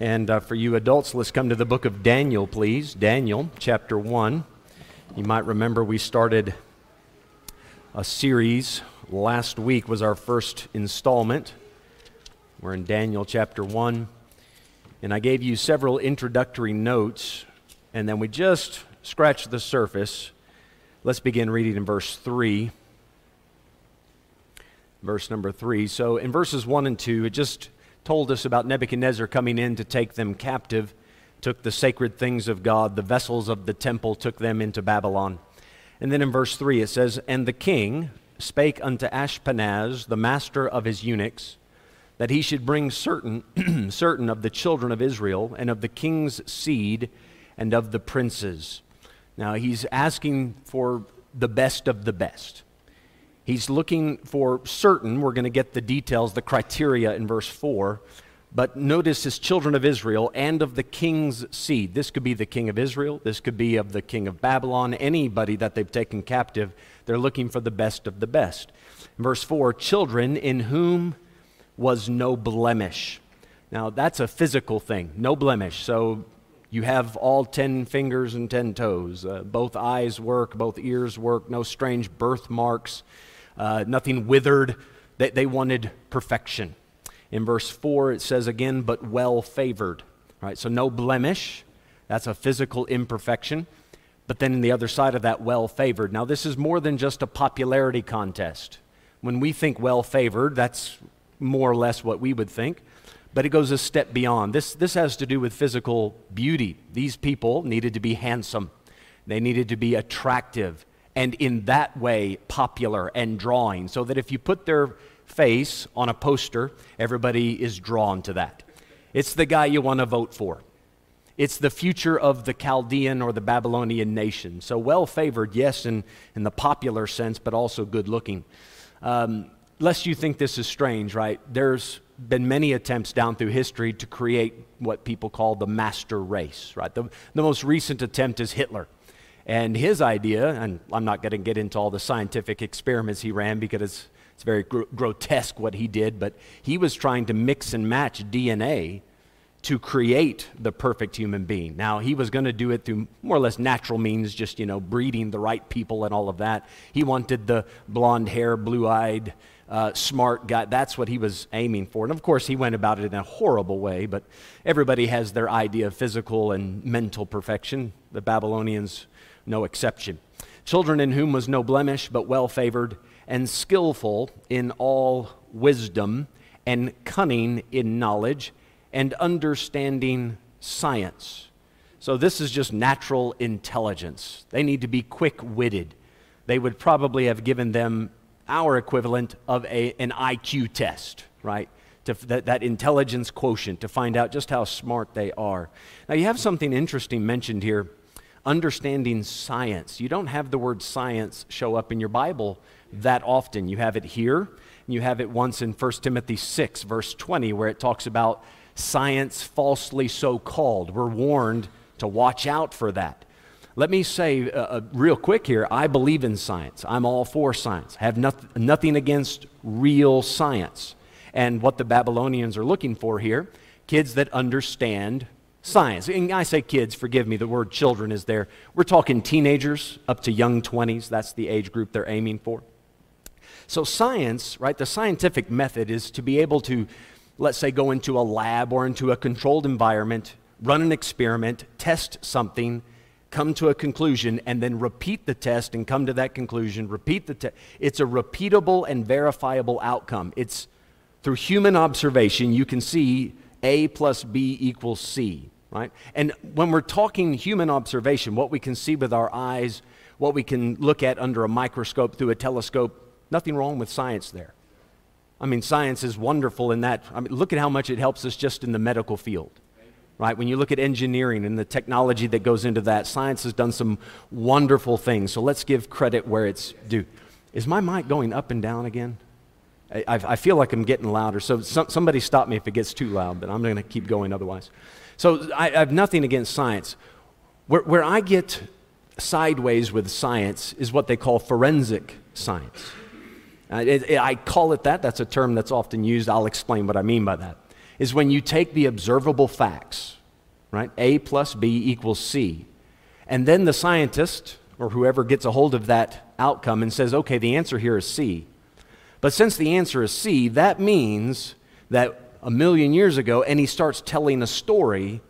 And uh, for you adults, let's come to the book of Daniel, please. Daniel, chapter 1. You might remember we started a series. Last week was our first installment. We're in Daniel chapter 1. And I gave you several introductory notes, and then we just scratched the surface. Let's begin reading in verse 3. Verse number 3. So in verses 1 and 2, it just told us about Nebuchadnezzar coming in to take them captive, took the sacred things of God, the vessels of the temple, took them into Babylon. And then in verse 3 it says, And the king spake unto Ashpenaz, the master of his eunuchs, that he should bring certain, certain of the children of Israel, and of the king's seed, and of the princes. Now he's asking for the best of the best. He's looking for certain, we're going to get the details, the criteria in verse 4. But notice his children of Israel and of the king's seed. This could be the king of Israel. This could be of the king of Babylon. Anybody that they've taken captive, they're looking for the best of the best. In verse 4 children in whom was no blemish. Now, that's a physical thing, no blemish. So you have all 10 fingers and 10 toes. Uh, both eyes work, both ears work, no strange birthmarks uh, nothing withered. They, they wanted perfection. In verse 4, it says again, but well favored. Right? So no blemish. That's a physical imperfection. But then in the other side of that, well favored. Now, this is more than just a popularity contest. When we think well favored, that's more or less what we would think. But it goes a step beyond. This, this has to do with physical beauty. These people needed to be handsome, they needed to be attractive, and in that way popular and drawing, so that if you put their face on a poster, everybody is drawn to that. It's the guy you want to vote for. It's the future of the Chaldean or the Babylonian nation. So well favored, yes, in, in the popular sense, but also good looking. Um, lest you think this is strange, right? There's been many attempts down through history to create what people call the master race, right? The, the most recent attempt is Hitler. And his idea, and I'm not going to get into all the scientific experiments he ran because it's, it's very gr- grotesque what he did, but he was trying to mix and match DNA to create the perfect human being. Now, he was going to do it through more or less natural means, just, you know, breeding the right people and all of that. He wanted the blonde hair, blue eyed, uh, smart guy. That's what he was aiming for. And of course, he went about it in a horrible way, but everybody has their idea of physical and mental perfection. The Babylonians no exception. Children in whom was no blemish, but well favored, and skillful in all wisdom, and cunning in knowledge, and understanding science. So, this is just natural intelligence. They need to be quick witted. They would probably have given them our equivalent of a, an IQ test, right? To, that, that intelligence quotient to find out just how smart they are. Now, you have something interesting mentioned here understanding science. You don't have the word science show up in your Bible that often. You have it here, and you have it once in 1 Timothy 6, verse 20, where it talks about science falsely so called. We're warned to watch out for that. Let me say uh, uh real quick here I believe in science. I'm all for science. I have not, nothing against real science. And what the Babylonians are looking for here kids that understand science. And I say kids, forgive me, the word children is there. We're talking teenagers up to young 20s. That's the age group they're aiming for. So, science, right, the scientific method is to be able to, let's say, go into a lab or into a controlled environment, run an experiment, test something, come to a conclusion, and then repeat the test and come to that conclusion, repeat the test. It's a repeatable and verifiable outcome. It's through human observation, you can see A plus B equals C right? And when we're talking human observation, what we can see with our eyes, what we can look at under a microscope, through a telescope, nothing wrong with science there. I mean, science is wonderful in that. I mean, look at how much it helps us just in the medical field, right? When you look at engineering and the technology that goes into that, science has done some wonderful things. So let's give credit where it's due. Is my mic going up and down again? I, I feel like I'm getting louder. So some, somebody stop me if it gets too loud, but I'm going to keep going otherwise. So I, I have nothing against science. Where, where I get sideways with science is what they call forensic science. It, I call it that. That's a term that's often used. I'll explain what I mean by that. is when you take the observable facts, right? A plus B equals C. And then the scientist or whoever gets a hold of that outcome and says, okay, the answer here is C. But since the answer is C, that means that a million years ago, and he starts telling a story,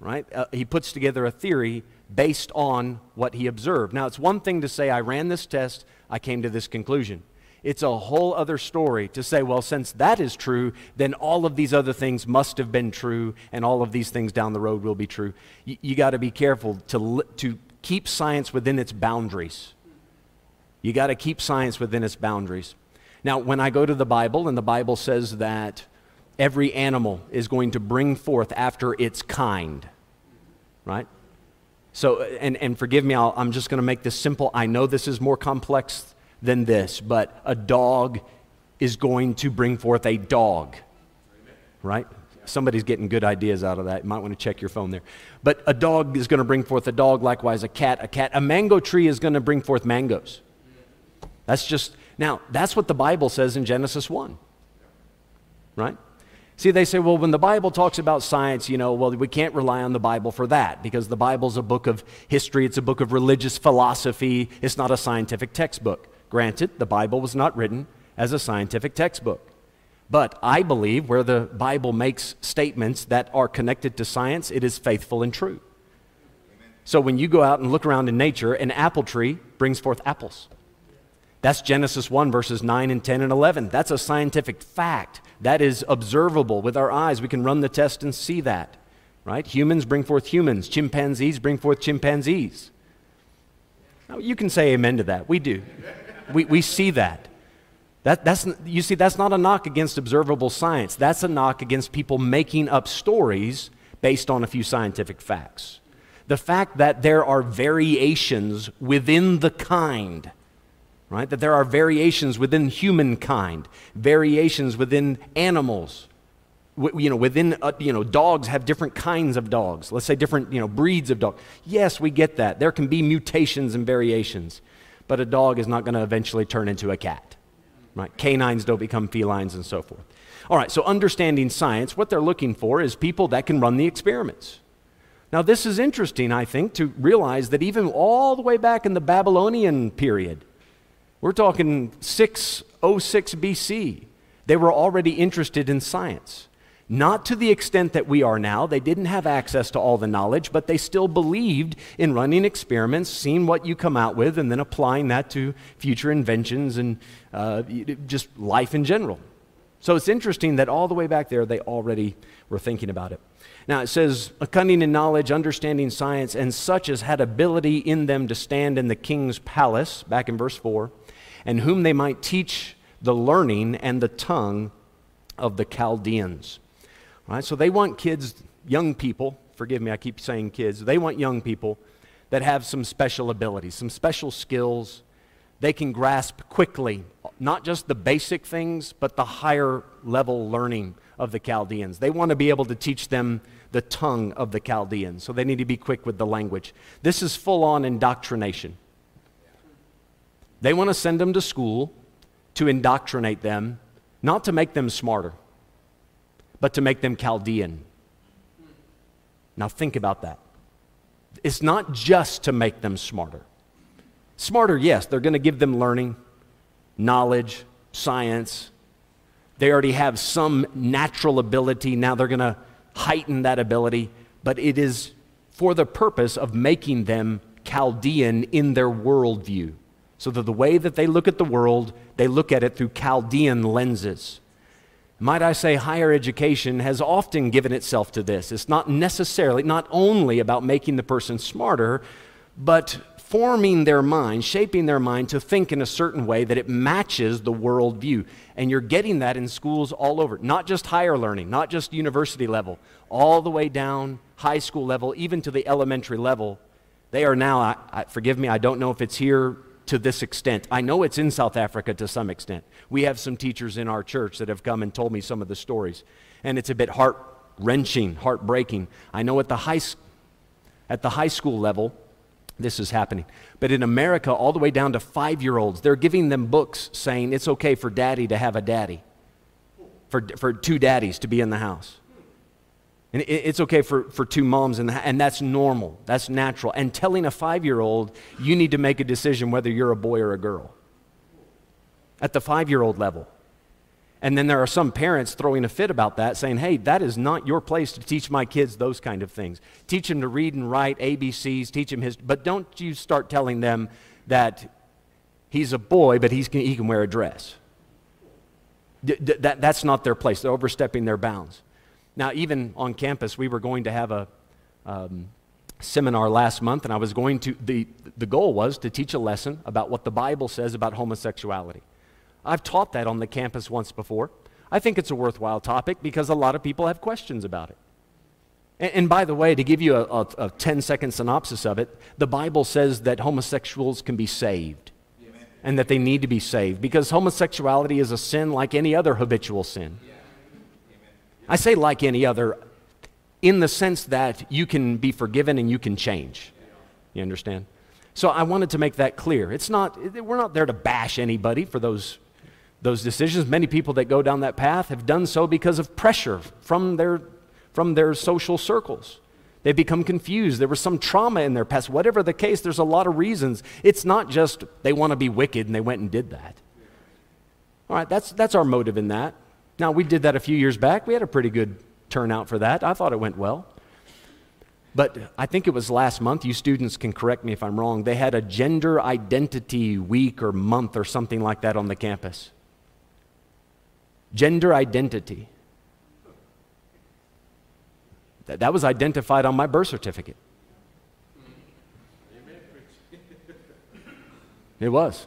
right? Uh, he puts together a theory based on what he observed. Now, it's one thing to say, I ran this test, I came to this conclusion. It's a whole other story to say, well, since that is true, then all of these other things must have been true, and all of these things down the road will be true. Y- you got to be careful to, to keep science within its boundaries. You got to keep science within its boundaries. Now, when I go to the Bible, and the Bible says that every animal is going to bring forth after its kind, right? So, and, and forgive me, i am just going to make this simple. I know this is more complex than this, but a dog is going to bring forth a dog, right? Somebody's getting good ideas out of that. You might want to check your phone there. But a dog is going to bring forth a dog, likewise, a cat, a cat. A mango tree is going to bring forth mangoes. That's just, now, that's what the Bible says in Genesis 1, right? See, they say, well, when the Bible talks about science, you know, well, we can't rely on the Bible for that because the Bible's a book of history, it's a book of religious philosophy, it's not a scientific textbook. Granted, the Bible was not written as a scientific textbook. But I believe where the Bible makes statements that are connected to science, it is faithful and true. So when you go out and look around in nature, an apple tree brings forth apples. That's Genesis 1, verses 9 and 10 and 11. That's a scientific fact. That is observable with our eyes. We can run the test and see that, right? Humans bring forth humans, chimpanzees bring forth chimpanzees. Now, you can say amen to that. We do. We, we see that. That, that's, you see, that's not a knock against observable science. That's a knock against people making up stories based on a few scientific facts. The fact that there are variations within the kind right? That there are variations within humankind, variations within animals. W- you know, within, uh, you know, dogs have different kinds of dogs. Let's say different, you know, breeds of dogs. Yes, we get that. There can be mutations and variations, but a dog is not going to eventually turn into a cat, right? Canines don't become felines and so forth. All right, so understanding science, what they're looking for is people that can run the experiments. Now, this is interesting, I think, to realize that even all the way back in the Babylonian period, we're talking 606 BC. They were already interested in science. Not to the extent that we are now. They didn't have access to all the knowledge, but they still believed in running experiments, seeing what you come out with, and then applying that to future inventions and uh, just life in general. So it's interesting that all the way back there, they already were thinking about it. Now it says, a cunning in knowledge, understanding science, and such as had ability in them to stand in the king's palace, back in verse 4 and whom they might teach the learning and the tongue of the Chaldeans. Right? So they want kids, young people, forgive me, I keep saying kids, they want young people that have some special abilities, some special skills. They can grasp quickly, not just the basic things, but the higher level learning of the Chaldeans. They want to be able to teach them the tongue of the Chaldeans, so they need to be quick with the language. This is full on indoctrination. They want to send them to school to indoctrinate them, not to make them smarter, but to make them Chaldean. Now, think about that. It's not just to make them smarter. Smarter, yes, they're going to give them learning, knowledge, science. They already have some natural ability. Now they're going to heighten that ability, but it is for the purpose of making them Chaldean in their worldview so that the way that they look at the world, they look at it through Chaldean lenses. Might I say, higher education has often given itself to this. It's not necessarily, not only about making the person smarter, but forming their mind, shaping their mind to think in a certain way that it matches the worldview. And you're getting that in schools all over, not just higher learning, not just university level, all the way down high school level, even to the elementary level. They are now, I, I, forgive me, I don't know if it's here to this extent. I know it's in South Africa to some extent. We have some teachers in our church that have come and told me some of the stories, and it's a bit heart wrenching, heartbreaking. I know at the high, at the high school level, this is happening. But in America, all the way down to five year olds, they're giving them books saying it's okay for daddy to have a daddy, for, for two daddies to be in the house. And it's okay for, for two moms, and, and that's normal. That's natural. And telling a five year old, you need to make a decision whether you're a boy or a girl. At the five year old level. And then there are some parents throwing a fit about that, saying, hey, that is not your place to teach my kids those kind of things. Teach them to read and write, ABCs, teach them his, but don't you start telling them that he's a boy, but he's, he can wear a dress. D- that, that's not their place. They're overstepping their bounds. Now, even on campus, we were going to have a um, seminar last month, and I was going to, the, the goal was to teach a lesson about what the Bible says about homosexuality. I've taught that on the campus once before. I think it's a worthwhile topic because a lot of people have questions about it. And, and by the way, to give you a, a, a 10 second synopsis of it, the Bible says that homosexuals can be saved and that they need to be saved because homosexuality is a sin like any other habitual sin. I say like any other in the sense that you can be forgiven and you can change. You understand? So I wanted to make that clear. It's not, we're not there to bash anybody for those those decisions. Many people that go down that path have done so because of pressure from their, from their social circles. They've become confused. There was some trauma in their past. Whatever the case, there's a lot of reasons. It's not just they want to be wicked and they went and did that. All right, that's, that's our motive in that. Now, we did that a few years back. We had a pretty good turnout for that. I thought it went well. But I think it was last month, you students can correct me if I'm wrong, they had a gender identity week or month or something like that on the campus gender identity. That, that was identified on my birth certificate. It was.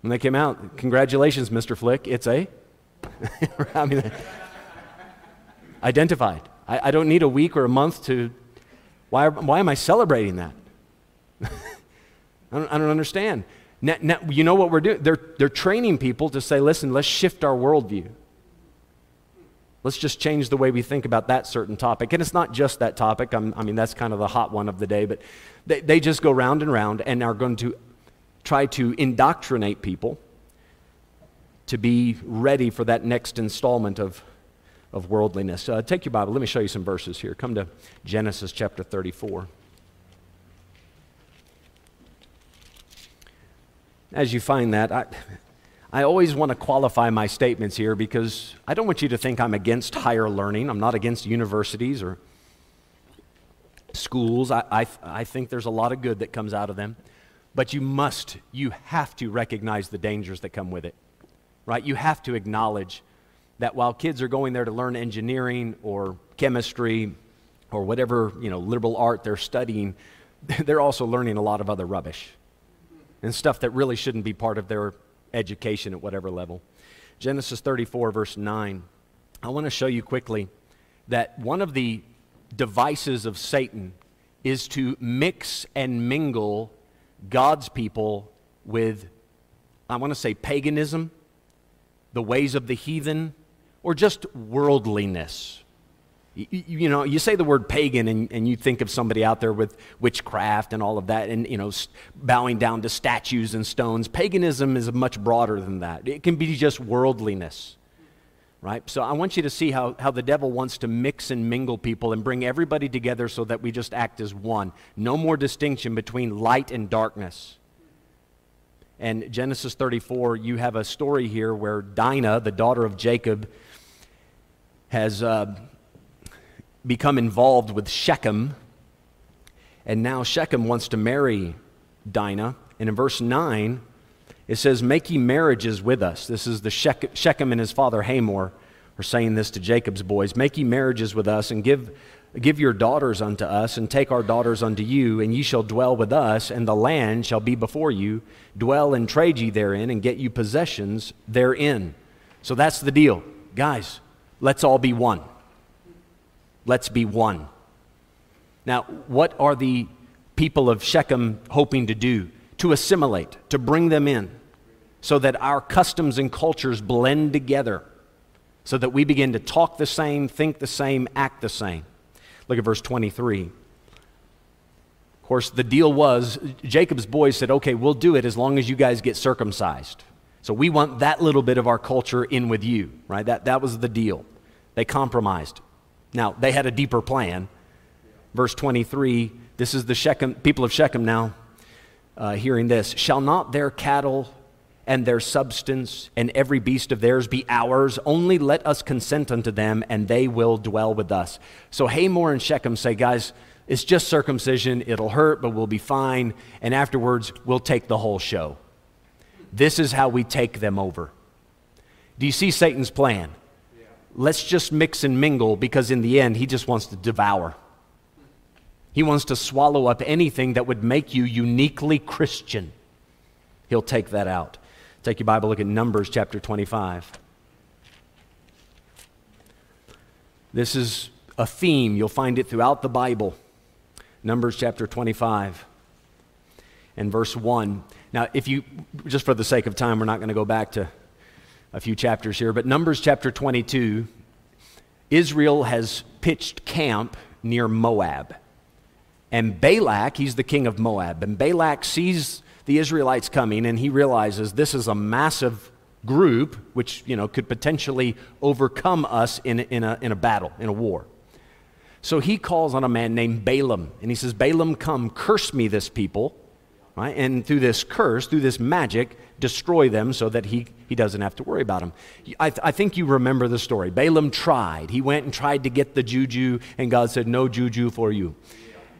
When they came out, congratulations, Mr. Flick. It's a. I mean, identified. I, I, don't need a week or a month to. Why, why am I celebrating that? I, don't, I don't understand. Now, now, you know what we're doing? They're, they're training people to say, listen, let's shift our worldview. Let's just change the way we think about that certain topic. And it's not just that topic. I'm, i mean, that's kind of the hot one of the day. But they, they just go round and round and are going to try to indoctrinate people to be ready for that next installment of, of worldliness. Uh, take your Bible. Let me show you some verses here. Come to Genesis chapter 34. as you find that, I, I always want to qualify my statements here because I don't want you to think I'm against higher learning. I'm not against universities or schools. I, I, I think there's a lot of good that comes out of them. But you must, you have to recognize the dangers that come with it, right? You have to acknowledge that while kids are going there to learn engineering or chemistry or whatever, you know, liberal art they're studying, they're also learning a lot of other rubbish and stuff that really shouldn't be part of their education at whatever level. Genesis 34, verse 9. I want to show you quickly that one of the devices of Satan is to mix and mingle God's people with, I want to say, paganism, the ways of the heathen, or just worldliness. You, you, know, you say the word pagan and, and you think of somebody out there with witchcraft and all of that and, you know, bowing down to statues and stones. Paganism is much broader than that. It can be just worldliness, right? So I want you to see how, how the devil wants to mix and mingle people and bring everybody together so that we just act as one. No more distinction between light and darkness. And Genesis 34, you have a story here where Dinah, the daughter of Jacob, has. Uh, become involved with Shechem. And now Shechem wants to marry Dinah. And in verse 9, it says, Make ye marriages with us. This is the Shechem and his father Hamor are saying this to Jacob's boys. Make ye marriages with us and give, give your daughters unto us and take our daughters unto you, and ye shall dwell with us, and the land shall be before you. Dwell and trade ye therein, and get you possessions therein. So that's the deal. Guys, let's all be one. Let's be one. Now, what are the people of Shechem hoping to do? To assimilate, to bring them in, so that our customs and cultures blend together, so that we begin to talk the same, think the same, act the same. Look at verse 23. Of course, the deal was Jacob's boys said, okay, we'll do it as long as you guys get circumcised. So we want that little bit of our culture in with you, right? That, that was the deal. They compromised. Now, they had a deeper plan. Verse 23 this is the Shechem, people of Shechem now uh, hearing this. Shall not their cattle and their substance and every beast of theirs be ours? Only let us consent unto them, and they will dwell with us. So Hamor and Shechem say, guys, it's just circumcision. It'll hurt, but we'll be fine. And afterwards, we'll take the whole show. This is how we take them over. Do you see Satan's plan? Let's just mix and mingle because in the end, he just wants to devour. He wants to swallow up anything that would make you uniquely Christian. He'll take that out. Take your Bible, look at Numbers chapter 25. This is a theme. You'll find it throughout the Bible. Numbers chapter 25 and verse 1. Now, if you, just for the sake of time, we're not going to go back to a few chapters here, but Numbers chapter 22, Israel has pitched camp near Moab. And Balak, he's the king of Moab, and Balak sees the Israelites coming and he realizes this is a massive group which, you know, could potentially overcome us in, in, a, in a battle, in a war. So he calls on a man named Balaam and he says, Balaam, come, curse me this people right? And through this curse, through this magic, destroy them so that he, he doesn't have to worry about them. I, th- I think you remember the story. Balaam tried. He went and tried to get the juju, and God said, No juju for you.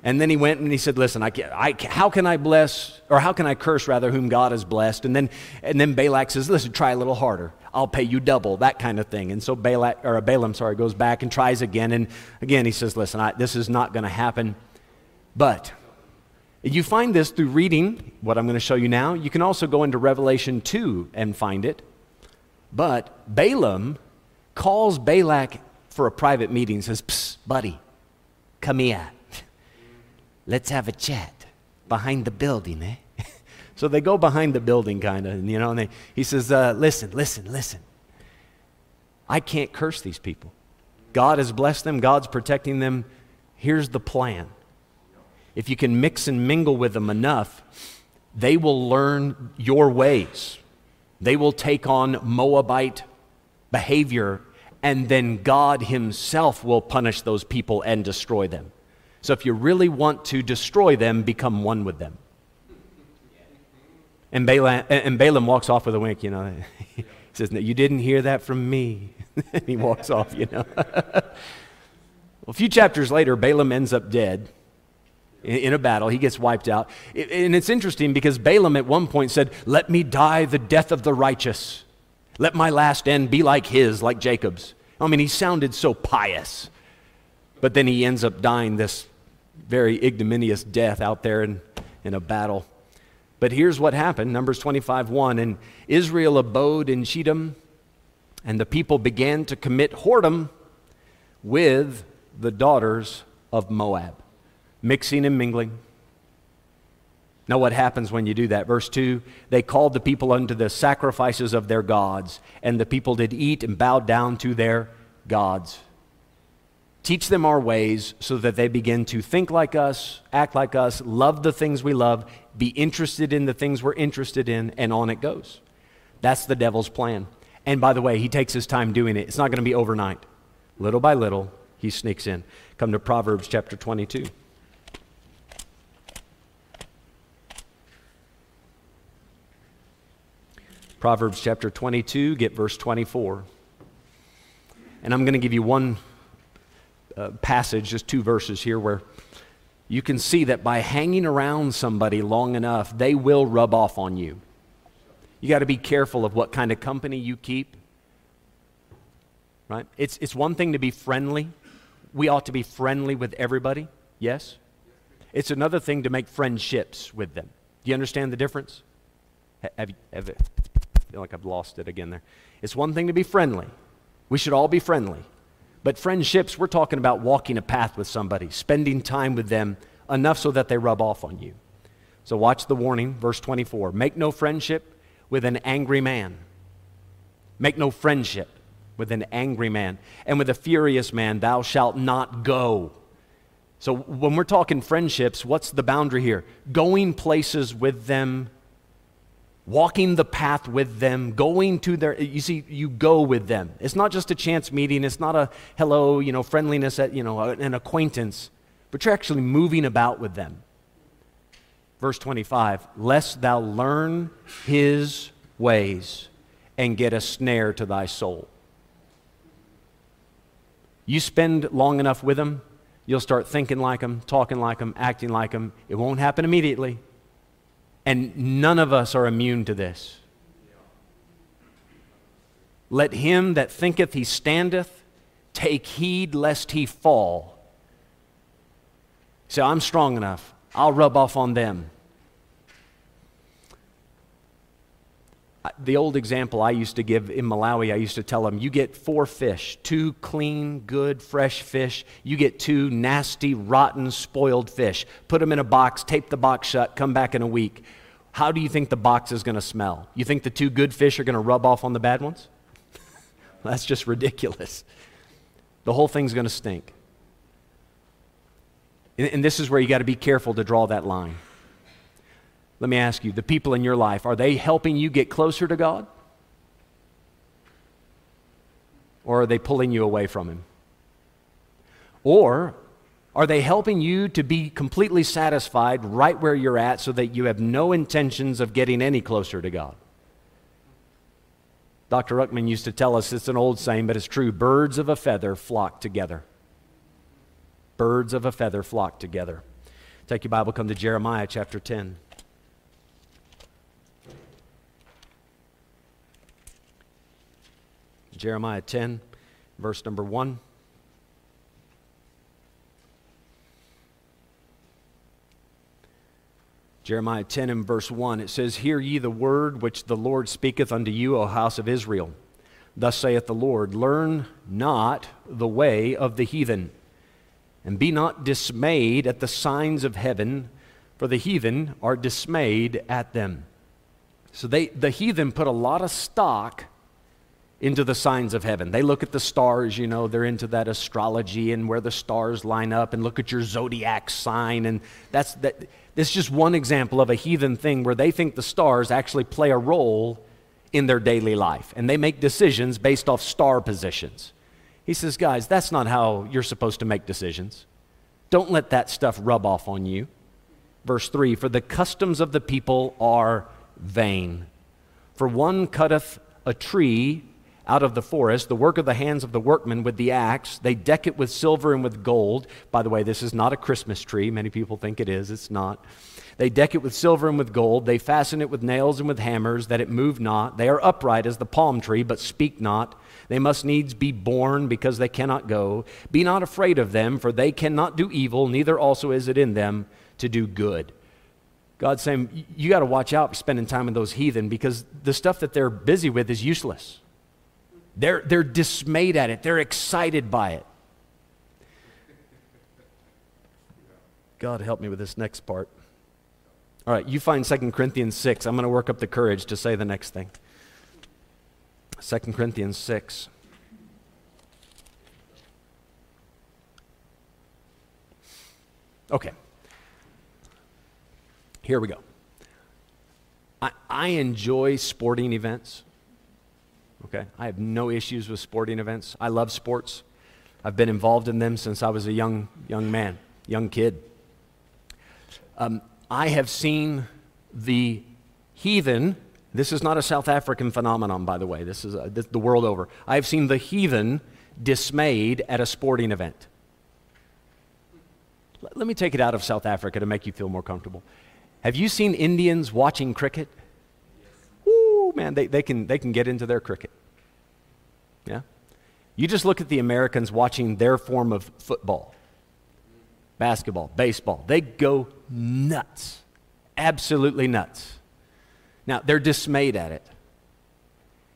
And then he went and he said, Listen, I I, how can I bless, or how can I curse rather, whom God has blessed? And then, and then Balak says, Listen, try a little harder. I'll pay you double, that kind of thing. And so Balak, or Balaam, sorry, goes back and tries again. And again, he says, Listen, I, this is not going to happen. But you find this through reading what I'm going to show you now. You can also go into Revelation 2 and find it. But Balaam calls Balak for a private meeting and says, Psst, buddy, come here. Let's have a chat behind the building, eh? so they go behind the building, kind of, and you know, and they, he says, uh, Listen, listen, listen. I can't curse these people. God has blessed them, God's protecting them. Here's the plan if you can mix and mingle with them enough, they will learn your ways. They will take on Moabite behavior, and then God Himself will punish those people and destroy them. So if you really want to destroy them, become one with them. And Balaam, and Balaam walks off with a wink, you know. he says, no, You didn't hear that from me. and he walks off, you know. well, a few chapters later, Balaam ends up dead in a battle. He gets wiped out. And it's interesting because Balaam at one point said, Let me die the death of the righteous. Let my last end be like his, like Jacob's. I mean, he sounded so pious. But then he ends up dying this very ignominious death out there in, in a battle. But here's what happened Numbers 25 1. And Israel abode in Shittim, and the people began to commit whoredom with the daughters of Moab mixing and mingling. Now, what happens when you do that? Verse 2 They called the people unto the sacrifices of their gods, and the people did eat and bowed down to their gods. Teach them our ways so that they begin to think like us, act like us, love the things we love, be interested in the things we're interested in, and on it goes. That's the devil's plan. And by the way, he takes his time doing it. It's not going to be overnight. Little by little, he sneaks in. Come to Proverbs chapter 22. Proverbs chapter 22, get verse 24. And I'm going to give you one uh, passage, just two verses here, where you can see that by hanging around somebody long enough, they will rub off on you. You got to be careful of what kind of company you keep. Right? It's, it's one thing to be friendly. We ought to be friendly with everybody, yes? It's another thing to make friendships with them. Do you understand the difference? Have have, feel like I've lost it again there. It's one thing to be friendly. We should all be friendly. But friendships, we're talking about walking a path with somebody, spending time with them enough so that they rub off on you. So watch the warning, verse 24. Make no friendship with an angry man. Make no friendship with an angry man. And with a furious man, thou shalt not go. So when we're talking friendships, what's the boundary here? Going places with them walking the path with them, going to their, you see, you go with them. It's not just a chance meeting, it's not a hello, you know, friendliness, at, you know, an acquaintance, but you're actually moving about with them. Verse 25, lest thou learn his ways and get a snare to thy soul. You spend long enough with them, you'll start thinking like them, talking like them, acting like them. It won't happen immediately. And none of us are immune to this. Let him that thinketh he standeth take heed lest he fall. Say, I'm strong enough. I'll rub off on them. The old example I used to give in Malawi, I used to tell them, you get four fish, two clean, good, fresh fish. You get two nasty, rotten, spoiled fish. Put them in a box, tape the box shut, come back in a week. How do you think the box is going to smell? You think the two good fish are going to rub off on the bad ones? That's just ridiculous. The whole thing's going to stink. And, and this is where you got to be careful to draw that line. Let me ask you the people in your life, are they helping you get closer to God? Or are they pulling you away from Him? Or are they helping you to be completely satisfied right where you're at so that you have no intentions of getting any closer to God? Dr. Ruckman used to tell us it's an old saying, but it's true birds of a feather flock together. Birds of a feather flock together. Take your Bible, come to Jeremiah chapter 10. Jeremiah 10, verse number 1. Jeremiah 10 and verse 1, it says, Hear ye the word which the Lord speaketh unto you, O house of Israel. Thus saith the Lord, Learn not the way of the heathen, and be not dismayed at the signs of heaven, for the heathen are dismayed at them. So they, the heathen put a lot of stock into the signs of heaven. They look at the stars, you know, they're into that astrology and where the stars line up and look at your zodiac sign. And that's that. This is just one example of a heathen thing where they think the stars actually play a role in their daily life and they make decisions based off star positions. He says, guys, that's not how you're supposed to make decisions. Don't let that stuff rub off on you. Verse 3 For the customs of the people are vain. For one cutteth a tree out of the forest, the work of the hands of the workmen with the axe. They deck it with silver and with gold. By the way, this is not a Christmas tree. Many people think it is. It's not. They deck it with silver and with gold. They fasten it with nails and with hammers, that it move not. They are upright as the palm tree, but speak not. They must needs be born because they cannot go. Be not afraid of them, for they cannot do evil, neither also is it in them to do good. God's saying, you got to watch out spending time with those heathen because the stuff that they're busy with is useless. They're, they're dismayed at it, they're excited by it. God help me with this next part. All right, you find 2 Corinthians 6. I'm going to work up the courage to say the next thing. 2 Corinthians 6. Okay. Here we go. I, I enjoy sporting events okay? I have no issues with sporting events. I love sports. I've been involved in them since I was a young, young man, young kid. Um, I have seen the heathen, this is not a South African phenomenon, by the way, this is a, this, the world over. I have seen the heathen dismayed at a sporting event. Let, let me take it out of South Africa to make you feel more comfortable. Have you seen Indians watching cricket? Man, they, they, can, they can get into their cricket. Yeah? You just look at the Americans watching their form of football, basketball, baseball. They go nuts, absolutely nuts. Now, they're dismayed at it.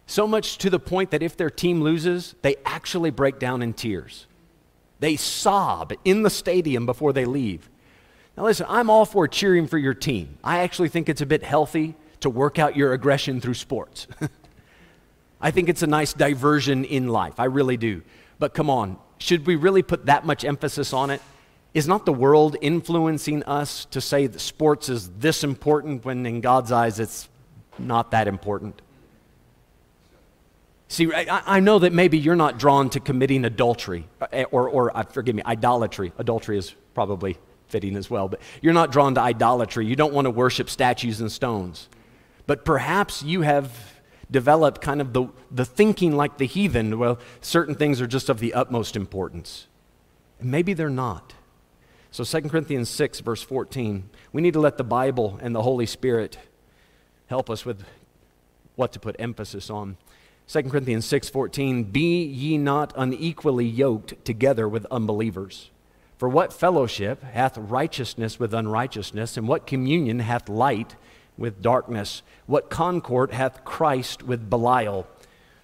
So much to the point that if their team loses, they actually break down in tears. They sob in the stadium before they leave. Now, listen, I'm all for cheering for your team. I actually think it's a bit healthy to work out your aggression through sports. I think it's a nice diversion in life. I really do. But come on, should we really put that much emphasis on it? Is not the world influencing us to say that sports is this important when in God's eyes it's not that important. See, I, I, know that maybe you're not drawn to committing adultery, uh, or, or uh, forgive me, idolatry. Adultery is probably fitting as well, but you're not drawn to idolatry. You don't want to worship statues and stones. But perhaps you have developed kind of the, the thinking like the heathen. Well, certain things are just of the utmost importance. And maybe they're not. So 2 Corinthians 6, verse 14, we need to let the Bible and the Holy Spirit help us with what to put emphasis on. 2 Corinthians 6:14 Be ye not unequally yoked together with unbelievers. For what fellowship hath righteousness with unrighteousness, and what communion hath light with darkness? What concord hath Christ with Belial?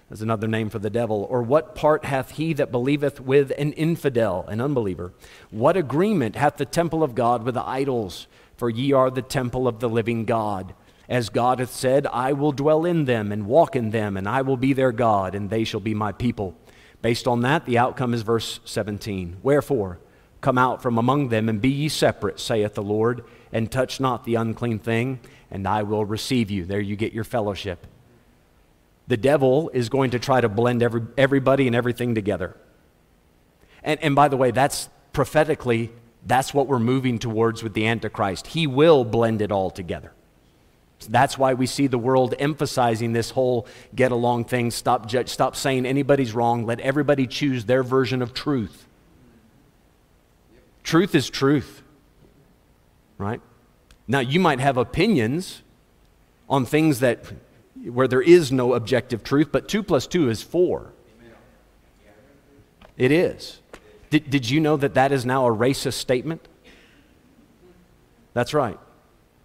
That's another name for the devil. Or what part hath he that believeth with an infidel, an unbeliever? What agreement hath the temple of God with the idols? For ye are the temple of the living God. As God hath said, I will dwell in them and walk in them, and I will be their God, and they shall be my people. Based on that, the outcome is verse 17. Wherefore, come out from among them and be ye separate, saith the Lord, and touch not the unclean thing, and I will receive you. There you get your fellowship. The devil is going to try to blend every, everybody and everything together. And, and by the way, that's prophetically, that's what we're moving towards with the Antichrist. He will blend it all together. That's why we see the world emphasizing this whole get along thing. Stop, judge, stop saying anybody's wrong. Let everybody choose their version of truth. Truth is truth, right? Now, you might have opinions on things that where there is no objective truth, but 2 plus 2 is 4. It is. Did, did you know that that is now a racist statement? That's right.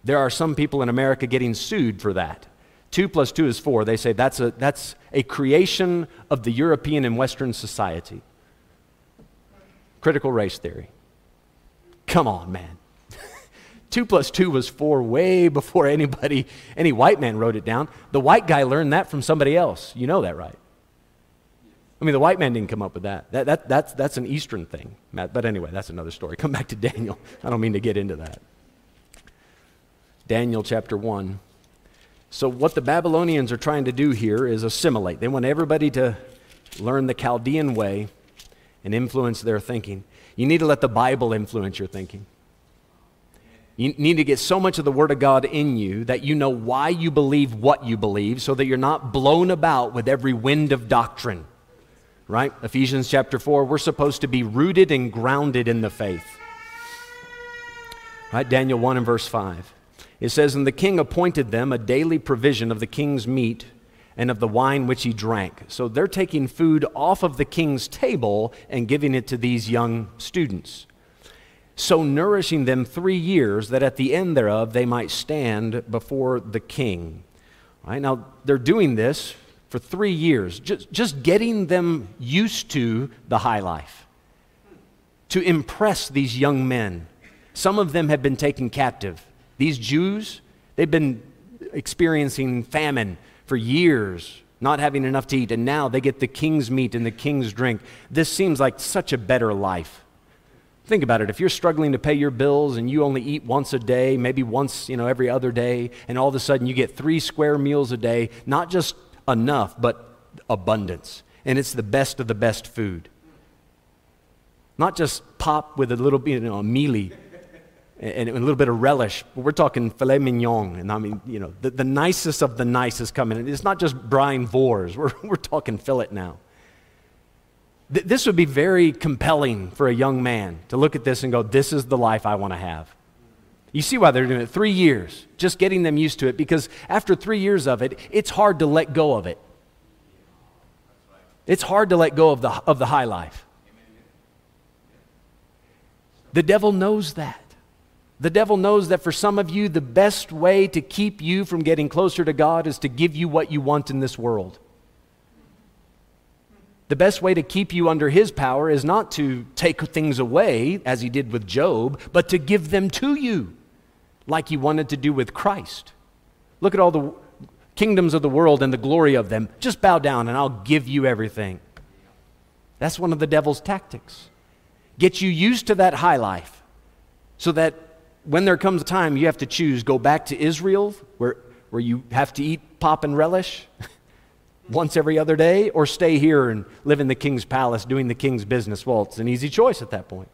There are some people in America getting sued for that. Two plus two is four. They say that's a, that's a creation of the European and Western society. Critical race theory. Come on, man. Two plus two was four way before anybody, any white man wrote it down. The white guy learned that from somebody else. You know that, right? I mean, the white man didn't come up with that. that, that that's, that's an Eastern thing, Matt. But anyway, that's another story. Come back to Daniel. I don't mean to get into that. Daniel chapter 1. So, what the Babylonians are trying to do here is assimilate. They want everybody to learn the Chaldean way and influence their thinking. You need to let the Bible influence your thinking. You need to get so much of the Word of God in you that you know why you believe what you believe so that you're not blown about with every wind of doctrine. Right? Ephesians chapter 4, we're supposed to be rooted and grounded in the faith. Right? Daniel 1 and verse 5. It says, And the king appointed them a daily provision of the king's meat and of the wine which he drank. So they're taking food off of the king's table and giving it to these young students. So nourishing them three years, that at the end thereof they might stand before the king. Right now, they're doing this for three years, just, just getting them used to the high life, to impress these young men. Some of them have been taken captive. These Jews, they've been experiencing famine for years, not having enough to eat, and now they get the king's meat and the king's drink. This seems like such a better life. Think about it. If you're struggling to pay your bills and you only eat once a day, maybe once, you know, every other day, and all of a sudden you get three square meals a day, not just enough, but abundance. And it's the best of the best food. Not just pop with a little bit, you know, a mealy and, a little bit of relish. but We're talking filet mignon, and I mean, you know, the, the nicest of the nicest coming. It's not just brine Vors. We're, we're talking fillet now. Th- this would be very compelling for a young man to look at this and go, this is the life I want to have. You see why they're doing it. Three years, just getting them used to it, because after three years of it, it's hard to let go of it. It's hard to let go of the, of the high life. The devil knows that. The devil knows that for some of you, the best way to keep you from getting closer to God is to give you what you want in this world. The best way to keep you under his power is not to take things away, as he did with Job, but to give them to you, like he wanted to do with Christ. Look at all the kingdoms of the world and the glory of them. Just bow down and I'll give you everything. That's one of the devil's tactics. Get you used to that high life so that when there comes a time you have to choose go back to Israel, where, where you have to eat pop and relish once every other day, or stay here and live in the king's palace doing the king's business? Well, it's an easy choice at that point.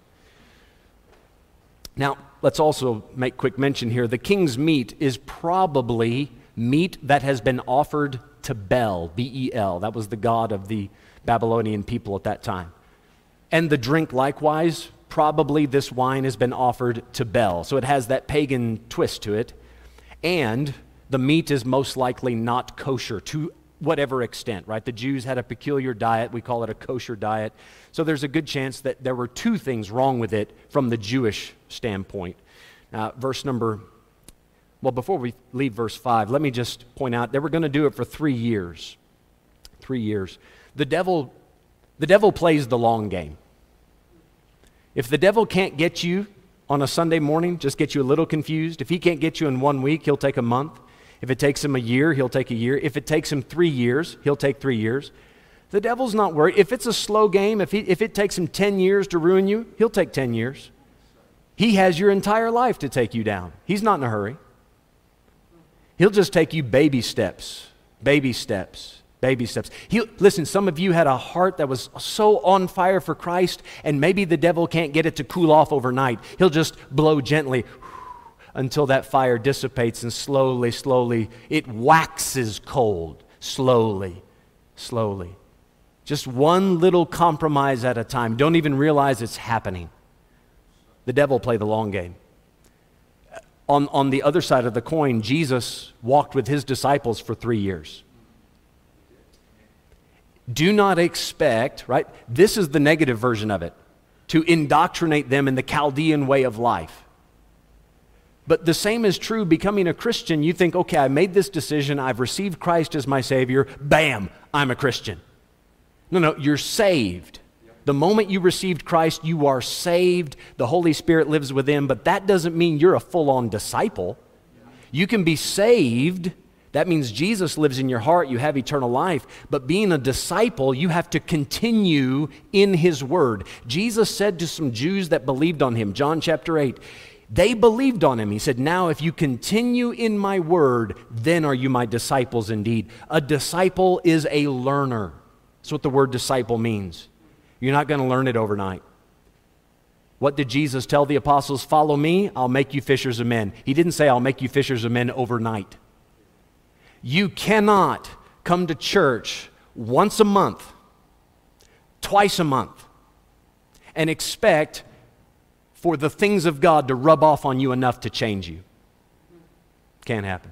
Now, let's also make quick mention here the king's meat is probably meat that has been offered to Bel, B E L. That was the god of the Babylonian people at that time. And the drink, likewise, probably this wine has been offered to Bel. So it has that pagan twist to it. And the meat is most likely not kosher to whatever extent, right? The Jews had a peculiar diet. We call it a kosher diet. So there's a good chance that there were two things wrong with it from the Jewish standpoint. Now, verse number, well, before we leave verse 5, let me just point out they were going to do it for three years. Three years. The devil, the devil plays the long game. If the devil can't get you on a Sunday morning, just get you a little confused. If he can't get you in one week, he'll take a month. If it takes him a year, he'll take a year. If it takes him three years, he'll take three years. The devil's not worried. If it's a slow game, if, he, if it takes him 10 years to ruin you, he'll take 10 years. He has your entire life to take you down. He's not in a hurry. He'll just take you baby steps, baby steps, baby steps. He, listen, some of you had a heart that was so on fire for Christ, and maybe the devil can't get it to cool off overnight. He'll just blow gently until that fire dissipates, and slowly, slowly, it waxes cold. Slowly, slowly. Just one little compromise at a time. Don't even realize it's happening. The devil play the long game. On, on the other side of the coin, Jesus walked with his disciples for three years. Do not expect, right? This is the negative version of it, to indoctrinate them in the Chaldean way of life. But the same is true becoming a Christian. You think, okay, I made this decision, I've received Christ as my Savior, bam, I'm a Christian. No, no, you're saved. The moment you received Christ, you are saved. The Holy Spirit lives within, but that doesn't mean you're a full on disciple. You can be saved. That means Jesus lives in your heart. You have eternal life. But being a disciple, you have to continue in His Word. Jesus said to some Jews that believed on Him, John chapter 8, they believed on him. He said, Now, if you continue in my word, then are you my disciples indeed. A disciple is a learner. That's what the word disciple means. You're not going to learn it overnight. What did Jesus tell the apostles? Follow me, I'll make you fishers of men. He didn't say, I'll make you fishers of men overnight. You cannot come to church once a month, twice a month, and expect for the things of God to rub off on you enough to change you. Can't happen.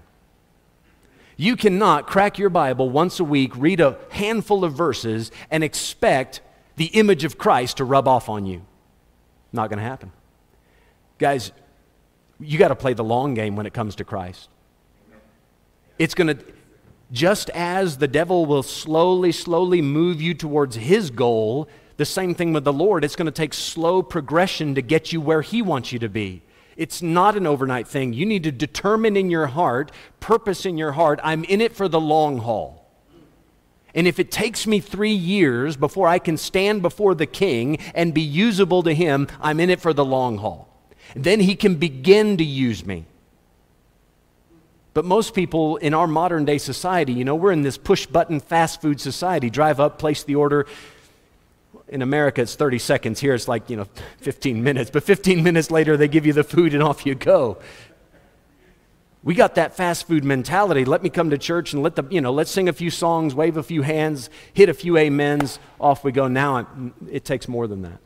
You cannot crack your Bible once a week, read a handful of verses, and expect the image of Christ to rub off on you. Not going to happen. Guys, you got to play the long game when it comes to Christ. It's going to, just as the devil will slowly, slowly move you towards his goal, the same thing with the Lord. It's going to take slow progression to get you where He wants you to be. It's not an overnight thing. You need to determine in your heart, purpose in your heart, I'm in it for the long haul. And if it takes me three years before I can stand before the king and be usable to him, I'm in it for the long haul. Then he can begin to use me. But most people in our modern day society, you know, we're in this push button fast food society. Drive up, place the order, in America, it's 30 seconds. Here, it's like, you know, 15 minutes. But 15 minutes later, they give you the food and off you go. We got that fast food mentality. Let me come to church and let the, you know, let's sing a few songs, wave a few hands, hit a few amens, off we go. Now it, it takes more than that.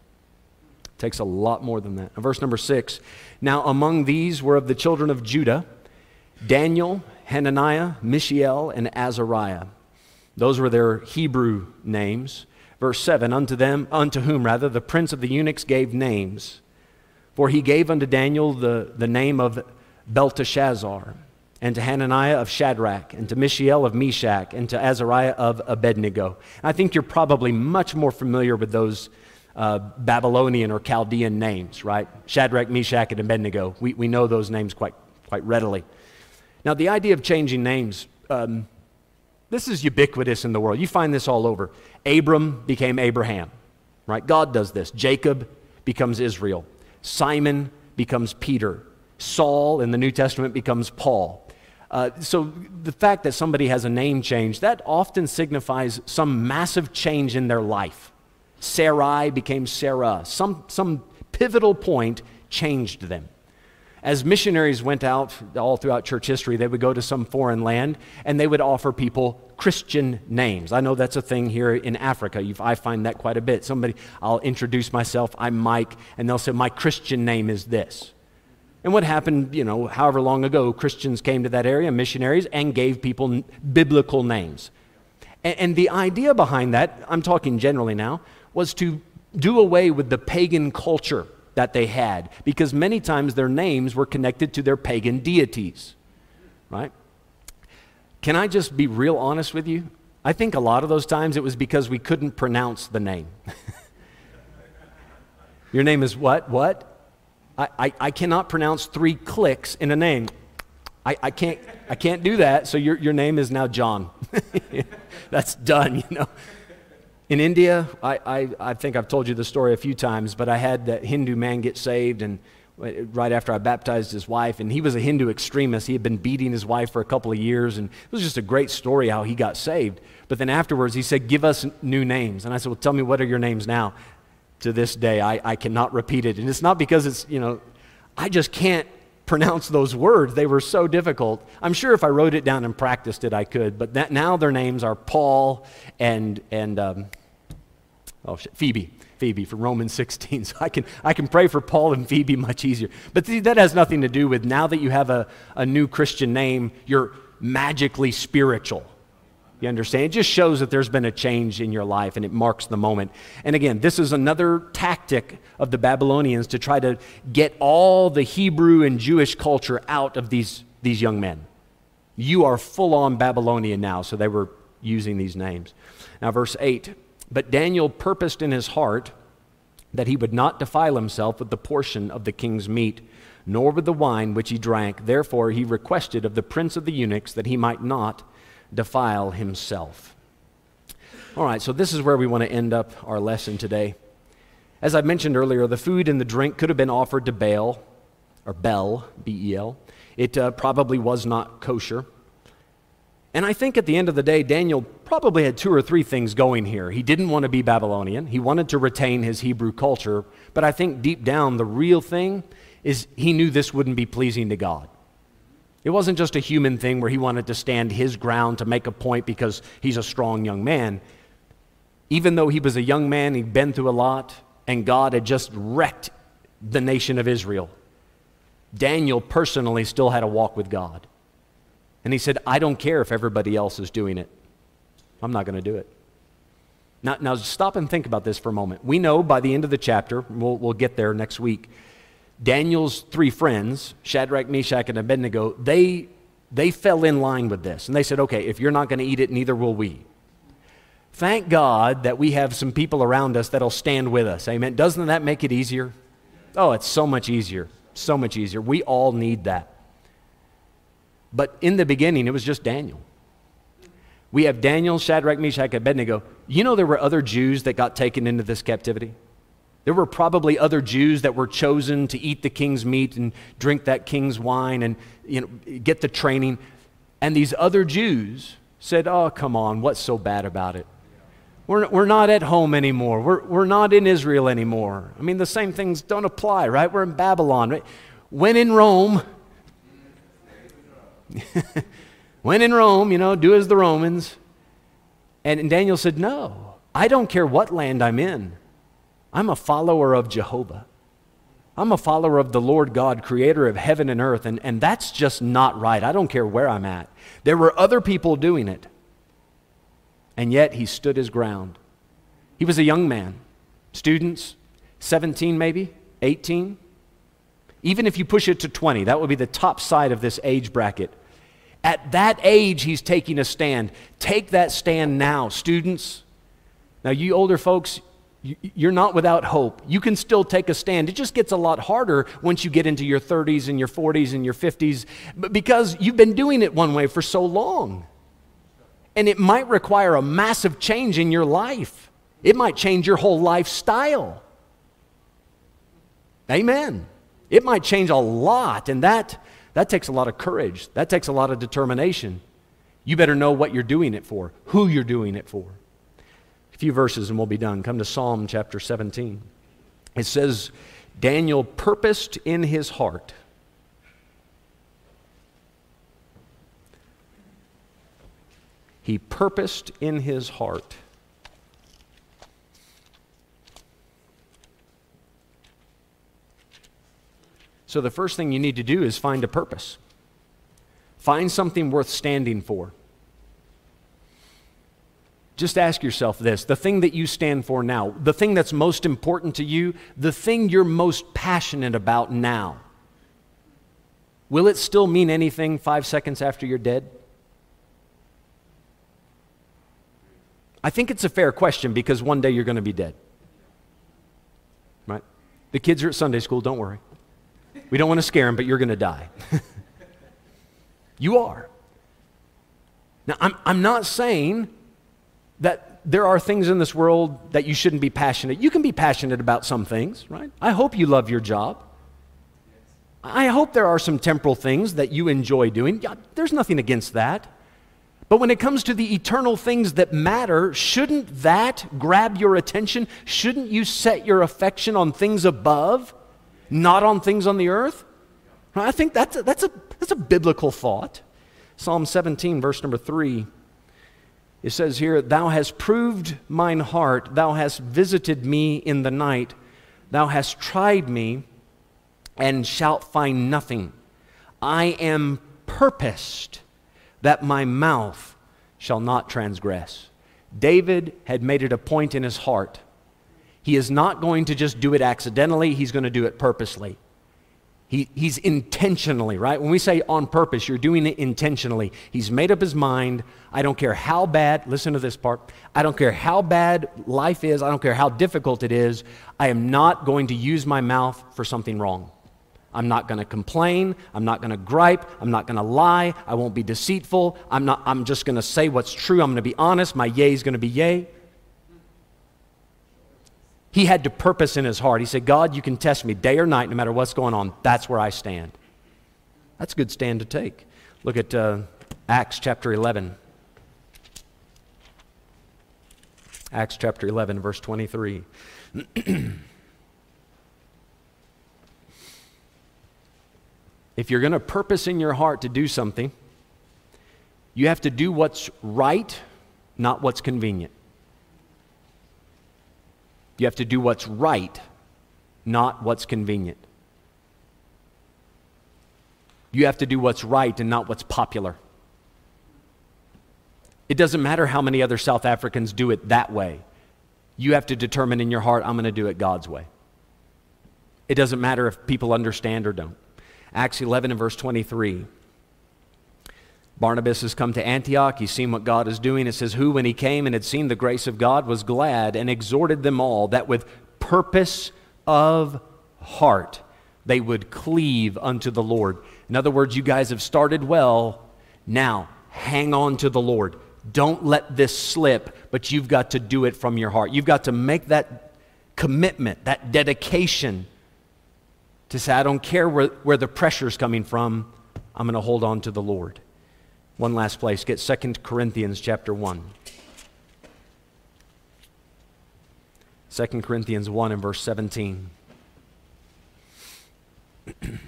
It takes a lot more than that. verse number six. Now among these were of the children of Judah Daniel, Hananiah, Mishael, and Azariah. Those were their Hebrew names. Verse 7 Unto them, unto whom rather, the prince of the eunuchs gave names. For he gave unto Daniel the, the name of Belteshazzar, and to Hananiah of Shadrach, and to Mishael of Meshach, and to Azariah of Abednego. I think you're probably much more familiar with those uh, Babylonian or Chaldean names, right? Shadrach, Meshach, and Abednego. We, we know those names quite, quite readily. Now, the idea of changing names, um, this is ubiquitous in the world. You find this all over. Abram became Abraham, right? God does this. Jacob becomes Israel. Simon becomes Peter. Saul in the New Testament becomes Paul. Uh, so the fact that somebody has a name change, that often signifies some massive change in their life. Sarai became Sarah. Some, some pivotal point changed them. As missionaries went out all throughout church history, they would go to some foreign land and they would offer people Christian names. I know that's a thing here in Africa. I find that quite a bit. Somebody, I'll introduce myself, I'm Mike, and they'll say, My Christian name is this. And what happened, you know, however long ago, Christians came to that area, missionaries, and gave people biblical names. And the idea behind that, I'm talking generally now, was to do away with the pagan culture that they had because many times their names were connected to their pagan deities, right? Can I just be real honest with you? I think a lot of those times it was because we couldn't pronounce the name. Your name is what? What? I, I, I, cannot pronounce three clicks in a name. I, I, can't, I can't do that, so your, your name is now John. That's done, you know. In India, I, I, I think I've told you the story a few times, but I had that Hindu man get saved, and right after I baptized his wife, and he was a Hindu extremist. He had been beating his wife for a couple of years, and it was just a great story how he got saved. But then afterwards, he said, Give us new names. And I said, Well, tell me what are your names now? To this day, I, I cannot repeat it. And it's not because it's, you know, I just can't pronounce those words. They were so difficult. I'm sure if I wrote it down and practiced it, I could. But that, now their names are Paul and, and um, oh, Phoebe. Phoebe from Romans 16. So I can, I can pray for Paul and Phoebe much easier. But see, that has nothing to do with now that you have a, a new Christian name, you're magically spiritual. You understand? It just shows that there's been a change in your life and it marks the moment. And again, this is another tactic of the Babylonians to try to get all the Hebrew and Jewish culture out of these, these young men. You are full on Babylonian now, so they were using these names. Now, verse 8 But Daniel purposed in his heart that he would not defile himself with the portion of the king's meat, nor with the wine which he drank. Therefore, he requested of the prince of the eunuchs that he might not defile himself. All right, so this is where we want to end up our lesson today. As I mentioned earlier, the food and the drink could have been offered to Baal, or Bel, B E L. It uh, probably was not kosher. And I think at the end of the day, Daniel probably had two or three things going here. He didn't want to be Babylonian, he wanted to retain his Hebrew culture, but I think deep down, the real thing is he knew this wouldn't be pleasing to God. It wasn't just a human thing where he wanted to stand his ground to make a point because he's a strong young man. Even though he was a young man, he'd been through a lot, and God had just wrecked the nation of Israel. Daniel personally still had a walk with God. And he said, I don't care if everybody else is doing it. I'm not going to do it. Now, now, stop and think about this for a moment. We know by the end of the chapter, we'll, we'll get there next week, Daniel's three friends, Shadrach, Meshach, and Abednego, they, they fell in line with this. And they said, okay, if you're not going to eat it, neither will we. Thank God that we have some people around us that'll stand with us. Amen. Doesn't that make it easier? Oh, it's so much easier. So much easier. We all need that. But in the beginning, it was just Daniel. We have Daniel, Shadrach, Meshach, Abednego. You know there were other Jews that got taken into this captivity? There were probably other Jews that were chosen to eat the king's meat and drink that king's wine and you know, get the training. And these other Jews said, Oh, come on, what's so bad about it? We're, we're not at home anymore. We're, we're not in Israel anymore. I mean, the same things don't apply, right? We're in Babylon. Right? When in Rome, when in Rome, you know, do as the Romans. And, Daniel said, No, I don't care what land I'm in. I'm a follower of Jehovah. I'm a follower of the Lord God, creator of heaven and earth, and, and that's just not right. I don't care where I'm at. There were other people doing it, and yet he stood his ground. He was a young man, students, 17 maybe, 18. Even if you push it to 20, that would be the top side of this age bracket. At that age, he's taking a stand. Take that stand now, students. Now, you older folks, you're not without hope. You can still take a stand. It just gets a lot harder once you get into your 30s and your 40s and your 50s because you've been doing it one way for so long. And it might require a massive change in your life, it might change your whole lifestyle. Amen. It might change a lot, and that, That takes a lot of courage. That takes a lot of determination. You better know what you're doing it for, who you're doing it for. A few verses and we'll be done. Come to Psalm chapter 17. It says, Daniel purposed in his heart. He purposed in his heart. So, the first thing you need to do is find a purpose. Find something worth standing for. Just ask yourself this the thing that you stand for now, the thing that's most important to you, the thing you're most passionate about now, will it still mean anything five seconds after you're dead? I think it's a fair question because one day you're going to be dead. Right? The kids are at Sunday school, don't worry. We don't want to scare him, but you're going to die. you are. Now, I'm, I'm not saying that there are things in this world that you shouldn't be passionate. You can be passionate about some things, right? I hope you love your job. I hope there are some temporal things that you enjoy doing. There's nothing against that. But when it comes to the eternal things that matter, shouldn't that grab your attention? Shouldn't you set your affection on things above, not on things on the earth? I think that's a, that's a, that's a biblical thought. Psalm 17, verse number 3 it says here, Thou hast proved mine heart, thou hast visited me in the night, thou hast tried me, and shalt find nothing. I am purposed that my mouth shall not transgress. David had made it a point in his heart. He is not going to just do it accidentally, he's going to do it purposely. He, he's intentionally, right? When we say on purpose, you're doing it intentionally. He's made up his mind. I don't care how bad, listen to this part. I don't care how bad life is. I don't care how difficult it is. I am not going to use my mouth for something wrong. I'm not going to complain. I'm not going to gripe. I'm not going to lie. I won't be deceitful. I'm, not, I'm just going to say what's true. I'm going to be honest. My yay is going to be yay. He had to purpose in his heart. He said, God, you can test me day or night, no matter what's going on. That's where I stand. That's a good stand to take. Look at uh, Acts chapter 11. Acts chapter 11, verse 23. if you're going to purpose in your heart to do something, you have to do what's right, not what's convenient. You have to do what's right, not what's convenient. You have to do what's right and not what's popular. It doesn't matter how many other South Africans do it that way. You have to determine in your heart, I'm going to do it God's way. It doesn't matter if people understand or don't. Acts 11 and verse 23. Barnabas has come to Antioch. He's seen what God is doing. It says, Who, when he came and had seen the grace of God, was glad and exhorted them all that with purpose of heart they would cleave unto the Lord. In other words, you guys have started well. Now, hang on to the Lord. Don't let this slip, but you've got to do it from your heart. You've got to make that commitment, that dedication to say, I don't care where, where the pressure's coming from, I'm going to hold on to the Lord. One last place. Get 2 Corinthians chapter 1. 2 Corinthians 1 and verse 17.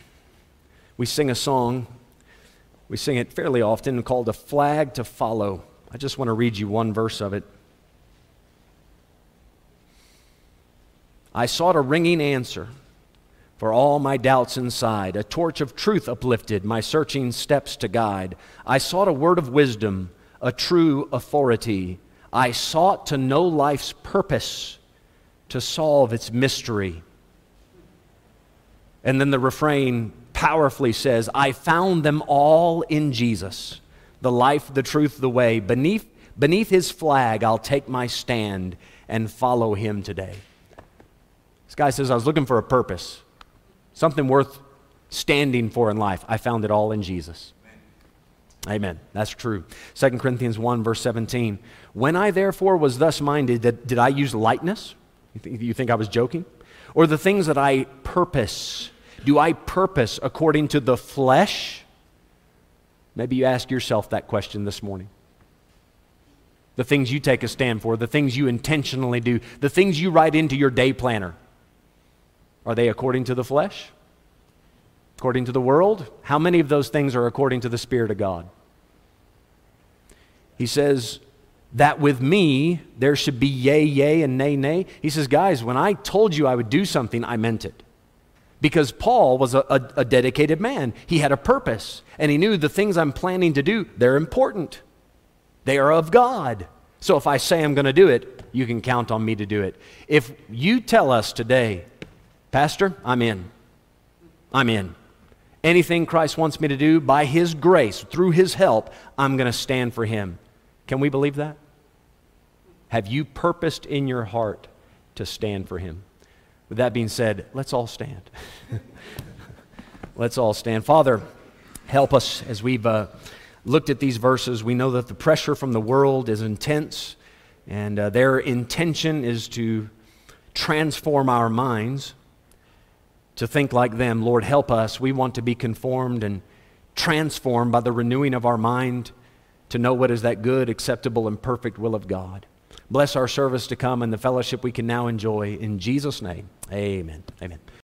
we sing a song, we sing it fairly often called A Flag to Follow. I just want to read you one verse of it. I sought a ringing answer for all my doubts inside, a torch of truth uplifted, my searching steps to guide. I sought a word of wisdom, a true authority. I sought to know life's purpose, to solve its mystery. And then the refrain powerfully says, I found them all in Jesus, the life, the truth, the way. Beneath, beneath his flag, I'll take my stand and follow him today. This guy says, I was looking for a purpose something worth standing for in life. I found it all in Jesus. Amen. That's true. 2 Corinthians 1, verse 17. When I therefore was thus minded, did, did I use lightness? You think, you think I was joking? Or the things that I purpose, Do I purpose according to the flesh? Maybe you ask yourself that question this morning. The things you take a stand for, the things you intentionally do, the things you write into your day planner, are they according to the flesh? According to the world? How many of those things are according to the Spirit of God? He says, that with me there should be yea, yea, and nay, nay. He says, guys, when I told you I would do something, I meant it. Because Paul was a, a, a, dedicated man. He had a purpose, and he knew the things I'm planning to do, they're important. They are of God. So if I say I'm going to do it, you can count on me to do it. If you tell us today, Pastor, I'm in. I'm in. Anything Christ wants me to do, by His grace, through His help, I'm going to stand for Him. Can we believe that? Have you purposed in your heart to stand for him? With that being said, let's all stand. let's all stand. Father, help us as we've uh, looked at these verses. We know that the pressure from the world is intense, and uh, their intention is to transform our minds to think like them. Lord, help us. We want to be conformed and transformed by the renewing of our mind to know what is that good, acceptable, and perfect will of God. Bless our service to come and the fellowship we can now enjoy. In Jesus' name, amen. Amen.